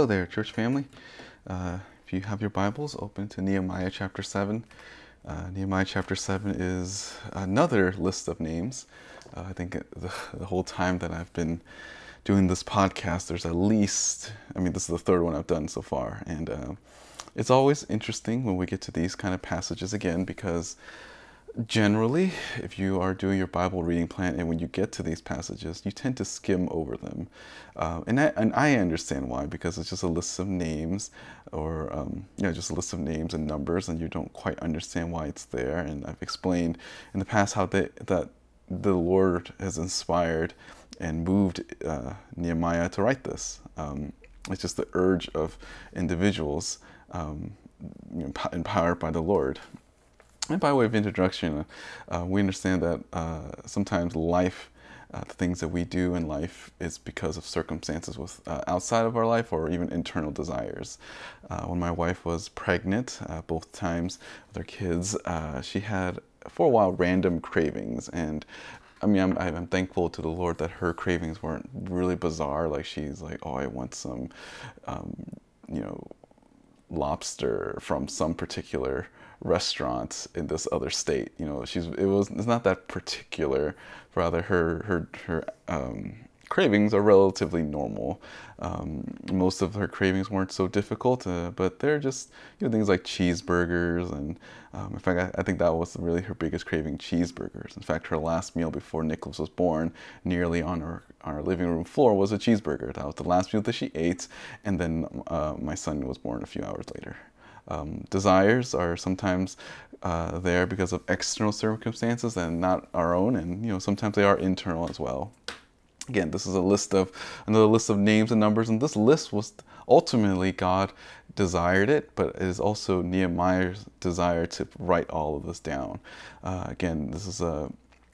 Hello there, church family. Uh, if you have your Bibles, open to Nehemiah chapter 7. Uh, Nehemiah chapter 7 is another list of names. Uh, I think the, the, whole time that I've been doing this podcast, there's at least, I mean, this is the third one I've done so far. And uh, it's always interesting when we get to these kind of passages again because generally, if you are doing your Bible reading plan and when you get to these passages, you tend to skim over them. Uh, and, I, and I understand why, because it's just a list of names or, um, you know, just a list of names and numbers, and you don't quite understand why it's there. And I've explained in the past how they, that the Lord has inspired and moved uh, Nehemiah to write this. Um, it's just the urge of individuals um, empowered by the Lord. And by way of introduction, uh, we understand that uh, sometimes life, uh, the things that we do in life, is because of circumstances with uh, outside of our life or even internal desires. Uh, when my wife was pregnant, uh, both times with our kids, she had for a while random cravings and I mean, I'm, I'm thankful to the Lord that her cravings weren't really bizarre. Like she's like, oh, I want some, um, you know, lobster from some particular restaurant in this other state. You know, she's it was it's not that particular. Rather, her her her um, cravings are relatively normal. Um, most of her cravings weren't so difficult, uh, but they're just you know things like cheeseburgers and um, in fact I, I, think that was really her biggest craving cheeseburgers. In fact, her last meal before Nicholas was born, nearly on her our living room floor, was a cheeseburger. That was the last meal that she ate, and then uh, my son was born a few hours later. Um, desires are sometimes uh, there because of external circumstances and not our own, and you know sometimes they are internal as well. Again, this is a list of another list of names and numbers, and this list was ultimately God desired it, but it is also Nehemiah's desire to write all of this down. Uh, again, this is a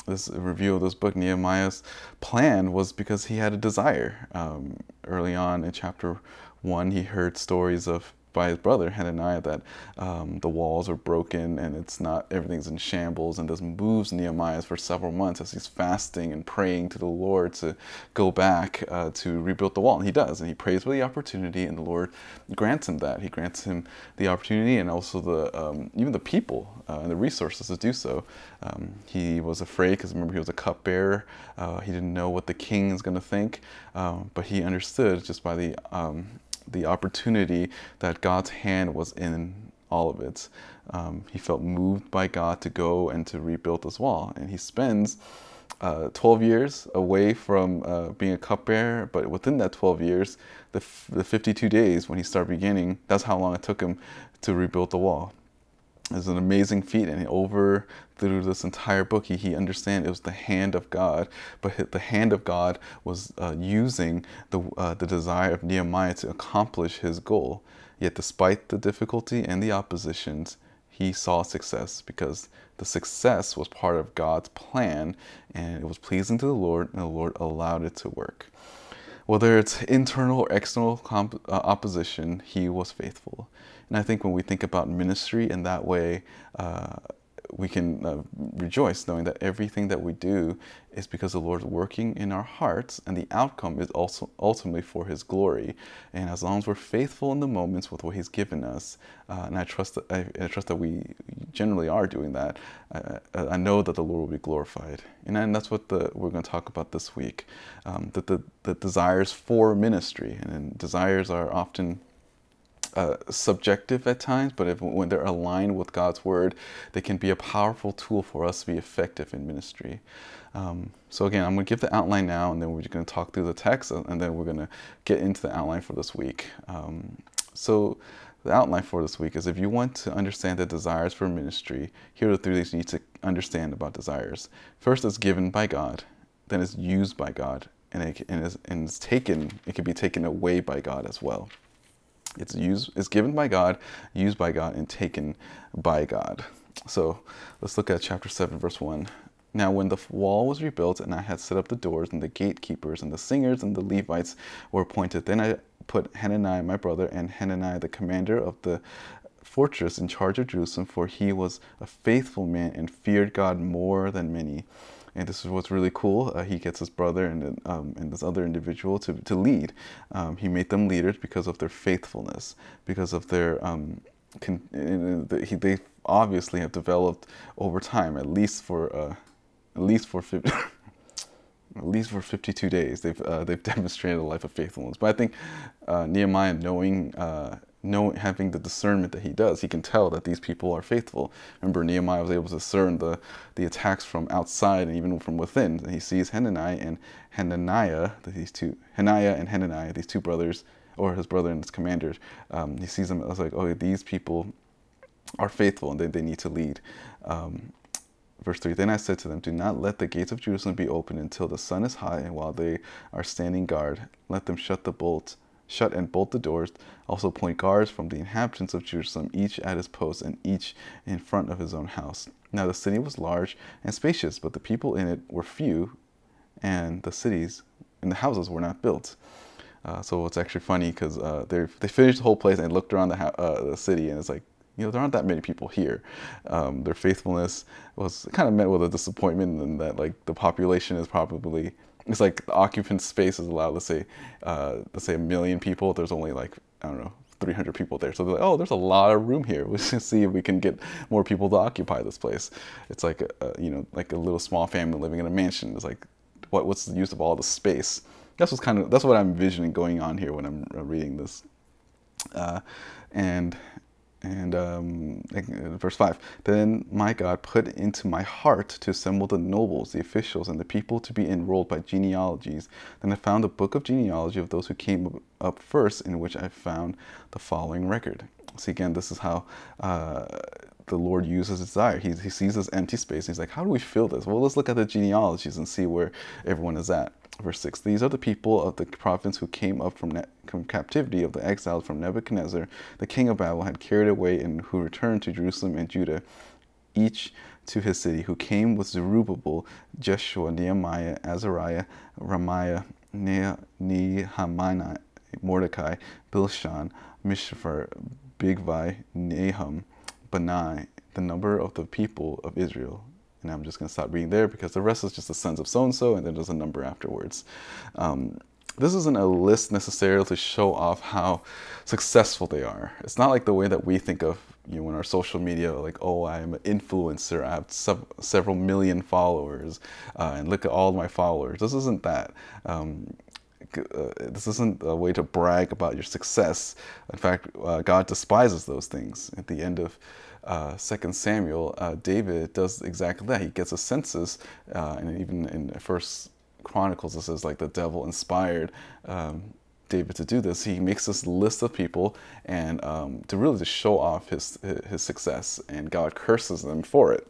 this review of this book, Nehemiah's plan was because he had a desire. Um, early on in chapter one, he heard stories of by his brother Hananiah that um, the walls are broken and it's not everything's in shambles, and this moves Nehemiah for several months as he's fasting and praying to the Lord to go back uh, to rebuild the wall. And he does, and he prays for the opportunity, and the Lord grants him that. He grants him the opportunity and also the um, even the people uh, and the resources to do so. Um, he was afraid because remember he was a cupbearer. Uh, he didn't know what the king is going to think, uh, but he understood just by the um, the opportunity that God's hand was in all of it. Um, he felt moved by God to go and to rebuild this wall. And he spends uh, 12 years away from uh, being a cupbearer, but within that 12 years, the, f- the 52 days when he started beginning, that's how long it took him to rebuild the wall. It's an amazing feat, and over through this entire book, he, he understand it was the hand of God, but the hand of God was uh, using the uh, the desire of Nehemiah to accomplish his goal. Yet, despite the difficulty and the oppositions, he saw success because the success was part of God's plan, and it was pleasing to the Lord, and the Lord allowed it to work. Whether it's internal or external comp- uh, opposition, he was faithful. And I think when we think about ministry in that way, uh, we can uh, rejoice knowing that everything that we do is because the Lord is working in our hearts, and the outcome is also ultimately for His glory. And as long as we're faithful in the moments with what He's given us, uh, and I trust that I, I, trust that we generally are doing that, uh, I know that the Lord will be glorified. And, and that's what the, we're going to talk about this week. Um, that the, the desires for ministry, and desires are often uh, subjective at times, but if, when they're aligned with God's word, they can be a powerful tool for us to be effective in ministry. Um, so again, I'm going to give the outline now, and then we're going to talk through the text, and then we're going to get into the outline for this week. Um, so the outline for this week is if you want to understand the desires for ministry, here are the three things you need to understand about desires. First, it's given by God, then it's used by God, and, it, and, it's, and it's taken, it can be taken away by God as well. It's used, it's given by God, used by God, and taken by God. So let's look at chapter 7, verse 1. Now, when the wall was rebuilt, and I had set up the doors, and the gatekeepers, and the singers, and the Levites were appointed, then I put Hananiah, my brother, and Hananiah, the commander of the fortress, in charge of Jerusalem, for he was a faithful man and feared God more than many. And this is what's really cool. Uh, he gets his brother and um, and this other individual to to lead. Um, he made them leaders because of their faithfulness, because of their um, con- he, they obviously have developed over time, at least for uh, at least for 50, at least for 52 days. They've uh, they've demonstrated a life of faithfulness. But I think uh, Nehemiah, knowing uh, knowing having the discernment that he does, he can tell that these people are faithful. Remember, Nehemiah was able to discern the the attacks from outside and even from within. And he sees Hananiah and Hananiah, these two Hananiah and Hananiah, these two brothers or his brother and his commanders. Um, he sees them as like, oh, these people are faithful and they, they need to lead. Um, verse 3 Then I said to them, Do not let the gates of Jerusalem be opened until the sun is high, and while they are standing guard, let them shut the bolt. Shut and bolt the doors. Also appoint guards from the inhabitants of Jerusalem, each at his post, and each in front of his own house. Now the city was large and spacious, but the people in it were few, and the cities and the houses were not built. Uh, so it's actually funny because uh, they they finished the whole place and looked around the, ha- uh, the city and it's like you know there aren't that many people here. Um, their faithfulness was kind of met with a disappointment and that like the population is probably it's like the occupant space is allowed let's say uh, let's say a million people. There's only like I don't know 300 people there. So they're like, oh, there's a lot of room here. Should see if we can get more people to occupy this place. It's like a, a, you know like a little small family living in a mansion. It's like what what's the use of all the space? that's what's kind of that's what I'm envisioning going on here when I'm uh, reading this. Uh, and and um, verse 5 Then my God put into my heart to assemble the nobles, the officials, and the people to be enrolled by genealogies. Then I found a book of genealogy of those who came up first, in which I found the following record. See, again, this is how uh, the Lord uses desire. He, he sees this empty space. he's like, How do we fill this? Well, let's look at the genealogies and see where everyone is at. Verse 6 These are the people of the province who came up from, ne- from captivity of the exiles from Nebuchadnezzar, the king of Babel, had carried away, and who returned to Jerusalem and Judah, each to his city, who came with Zerubbabel, Jeshua, Nehemiah, Azariah, Ramiah, Nehemiah, Mordecai, Bilshan, Mispereth, Bigvai, Nehum, Bani, the number of the people of Israel, and I'm just going to stop reading there because the rest is just the sons of so and so, and then there's a number afterwards. Um, this isn't a list necessarily to show off how successful they are. It's not like the way that we think of you know in our social media, like oh I'm an influencer, I have sub- several million followers, uh, and look at all my followers. This isn't that. Um, uh, this isn't a way to brag about your success. In fact, uh, God despises those things. At the end of uh, Second Samuel, uh, David does exactly that. He gets a census, uh, and even in First Chronicles, it says like the devil inspired um, David to do this. He makes this list of people and um, to really just show off his his success, and God curses them for it.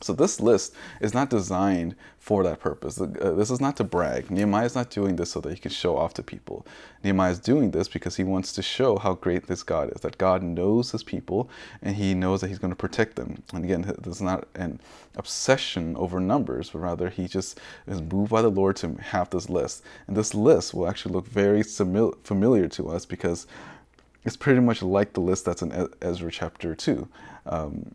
So this list is not designed for that purpose. Uh, this is not to brag. Nehemiah is not doing this so that he can show off to people. Nehemiah is doing this because he wants to show how great this God is, that God knows his people and he knows that he's going to protect them. And again, this is not an obsession over numbers, but rather he just is moved by the Lord to have this list. And this list will actually look very familiar to us because it's pretty much like the list that's in Ezra chapter 2. Um,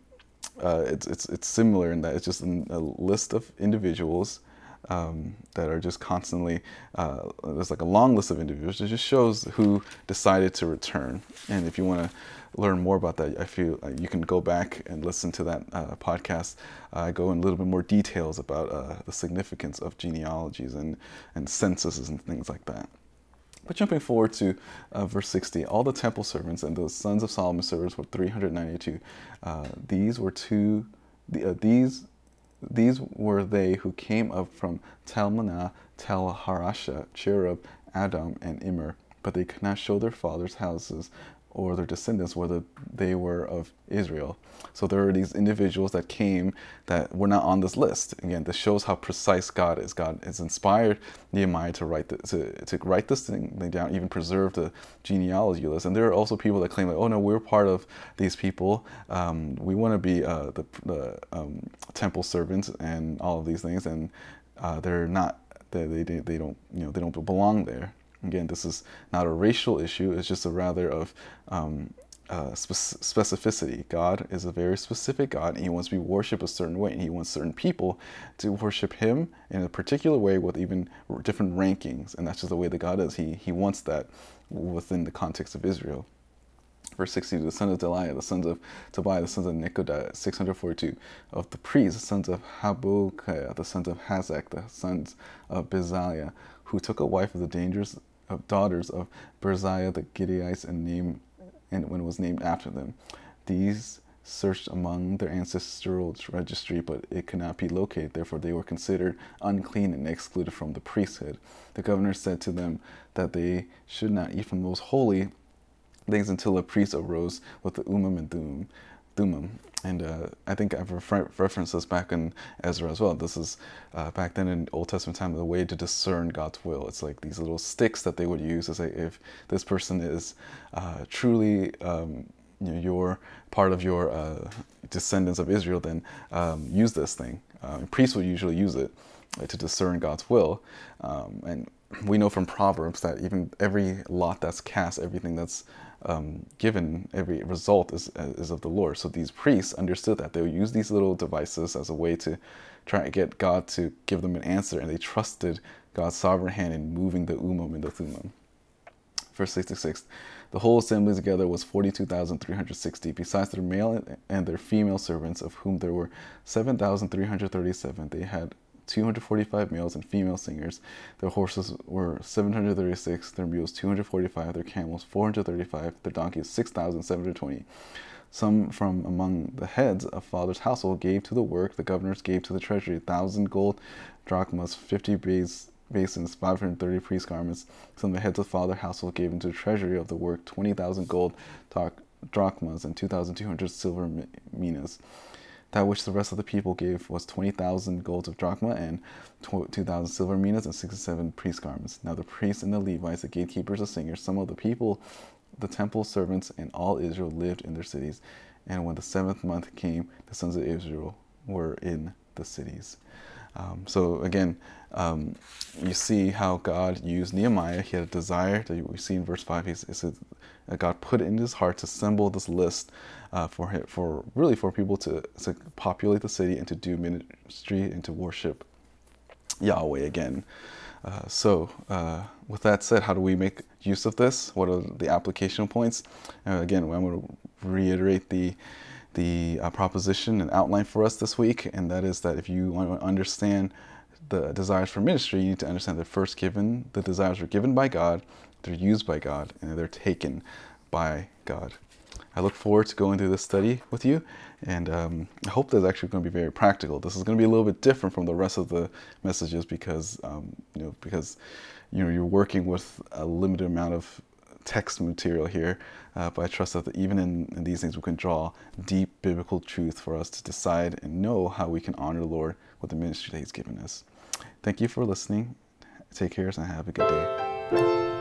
uh, it's, it's, it's similar in that it's just a list of individuals um, that are just constantly, uh, there's like a long list of individuals. It just shows who decided to return. And if you want to learn more about that, I feel uh, you can go back and listen to that uh, podcast. I go in a little bit more details about uh, the significance of genealogies and, and censuses and things like that. But jumping forward to uh, verse 60, all the temple servants and the sons of Solomon servants were 392. Uh, these were two, uh, these, these were they who came up from Talmanah, Tel Harasha, Cherub, Adam, and Immer, but they could not show their fathers' houses or their descendants whether they were of Israel. So there are these individuals that came that were not on this list. Again, this shows how precise God is. God has inspired Nehemiah to write the, to, to write this thing down, even preserve the genealogy list. And there are also people that claim like, oh no, we're part of these people. Um, we want to be uh, the, the um, temple servants and all of these things, and uh, they're not. They, they, they don't you know they don't belong there. Again, this is not a racial issue, it's just a rather of um, uh, specificity. God is a very specific God, and He wants to be worshipped a certain way, and He wants certain people to worship Him in a particular way with even different rankings, and that's just the way that God is. He He wants that within the context of Israel. Verse 60, the sons of Delaiah, the sons of Tobiah, the sons of Nekoda, 642. Of the priests, the sons of Habakkuk, the sons of Hakkoz, the sons of Barzillai, who took a wife of the dangerous of daughters of Barzillai the Gittite and named and when it was named after them. These searched among their ancestral registry, but it could not be located. Therefore, they were considered unclean and excluded from the priesthood. The governor said to them that they should not eat from those holy things until a priest arose with the Urim and Thummim. Thummim. And uh, I think I've refer- referenced this back in Ezra as well. This is uh, back then in Old Testament time the way to discern God's will. It's like these little sticks that they would use to say if this person is uh, truly um, you know, your part of your uh, descendants of Israel, then um, use this thing. Um, priests would usually use it uh, to discern God's will, um, and we know from Proverbs that even every lot that's cast, everything that's um, given, every result is, is of the Lord. So these priests understood that they would use these little devices as a way to try to get God to give them an answer, and they trusted God's sovereign hand in moving the Urim and the Thummim. Verse 66 The whole assembly together was 42,360, besides their male and their female servants, of whom there were 7,337. They had 245 males and female singers. Their horses were 736, their mules 245, their camels 435, their donkeys 6,720. Some from among the heads of father's household gave to the work, the governors gave to the treasury a thousand gold drachmas, fifty base, basins, 530 priest garments. Some of the heads of father's household gave into the treasury of the work 20,000 gold drachmas and 2,200 silver minas. That which the rest of the people gave was 20,000 golds of drachma and 2,000 silver minas and 67 priest garments. Now the priests and the Levites, the gatekeepers, the singers, some of the people, the temple servants, and all Israel lived in their cities. And when the seventh month came, the sons of Israel were in the cities. Um, so again, um, you see how God used Nehemiah. He had a desire that we see in verse five. He said God put it in his heart to assemble this list uh, for him, for really for people to, to populate the city and to do ministry and to worship Yahweh again. Uh, so, uh, with that said, how do we make use of this? What are the application points? Uh, again, I'm going to reiterate the the uh, proposition and outline for us this week, and that is that if you want to understand the desires for ministry, you need to understand that first given, the desires are given by God, they're used by God, and they're taken by God. I look forward to going through this study with you, and um, I hope that's actually going to be very practical. This is going to be a little bit different from the rest of the messages because um, you know because you know you're working with a limited amount of text material here, uh, but I trust that even in, in these things we can draw deep biblical truth for us to decide and know how we can honor the Lord with the ministry that He's given us. Thank you for listening. Take care and have a good day.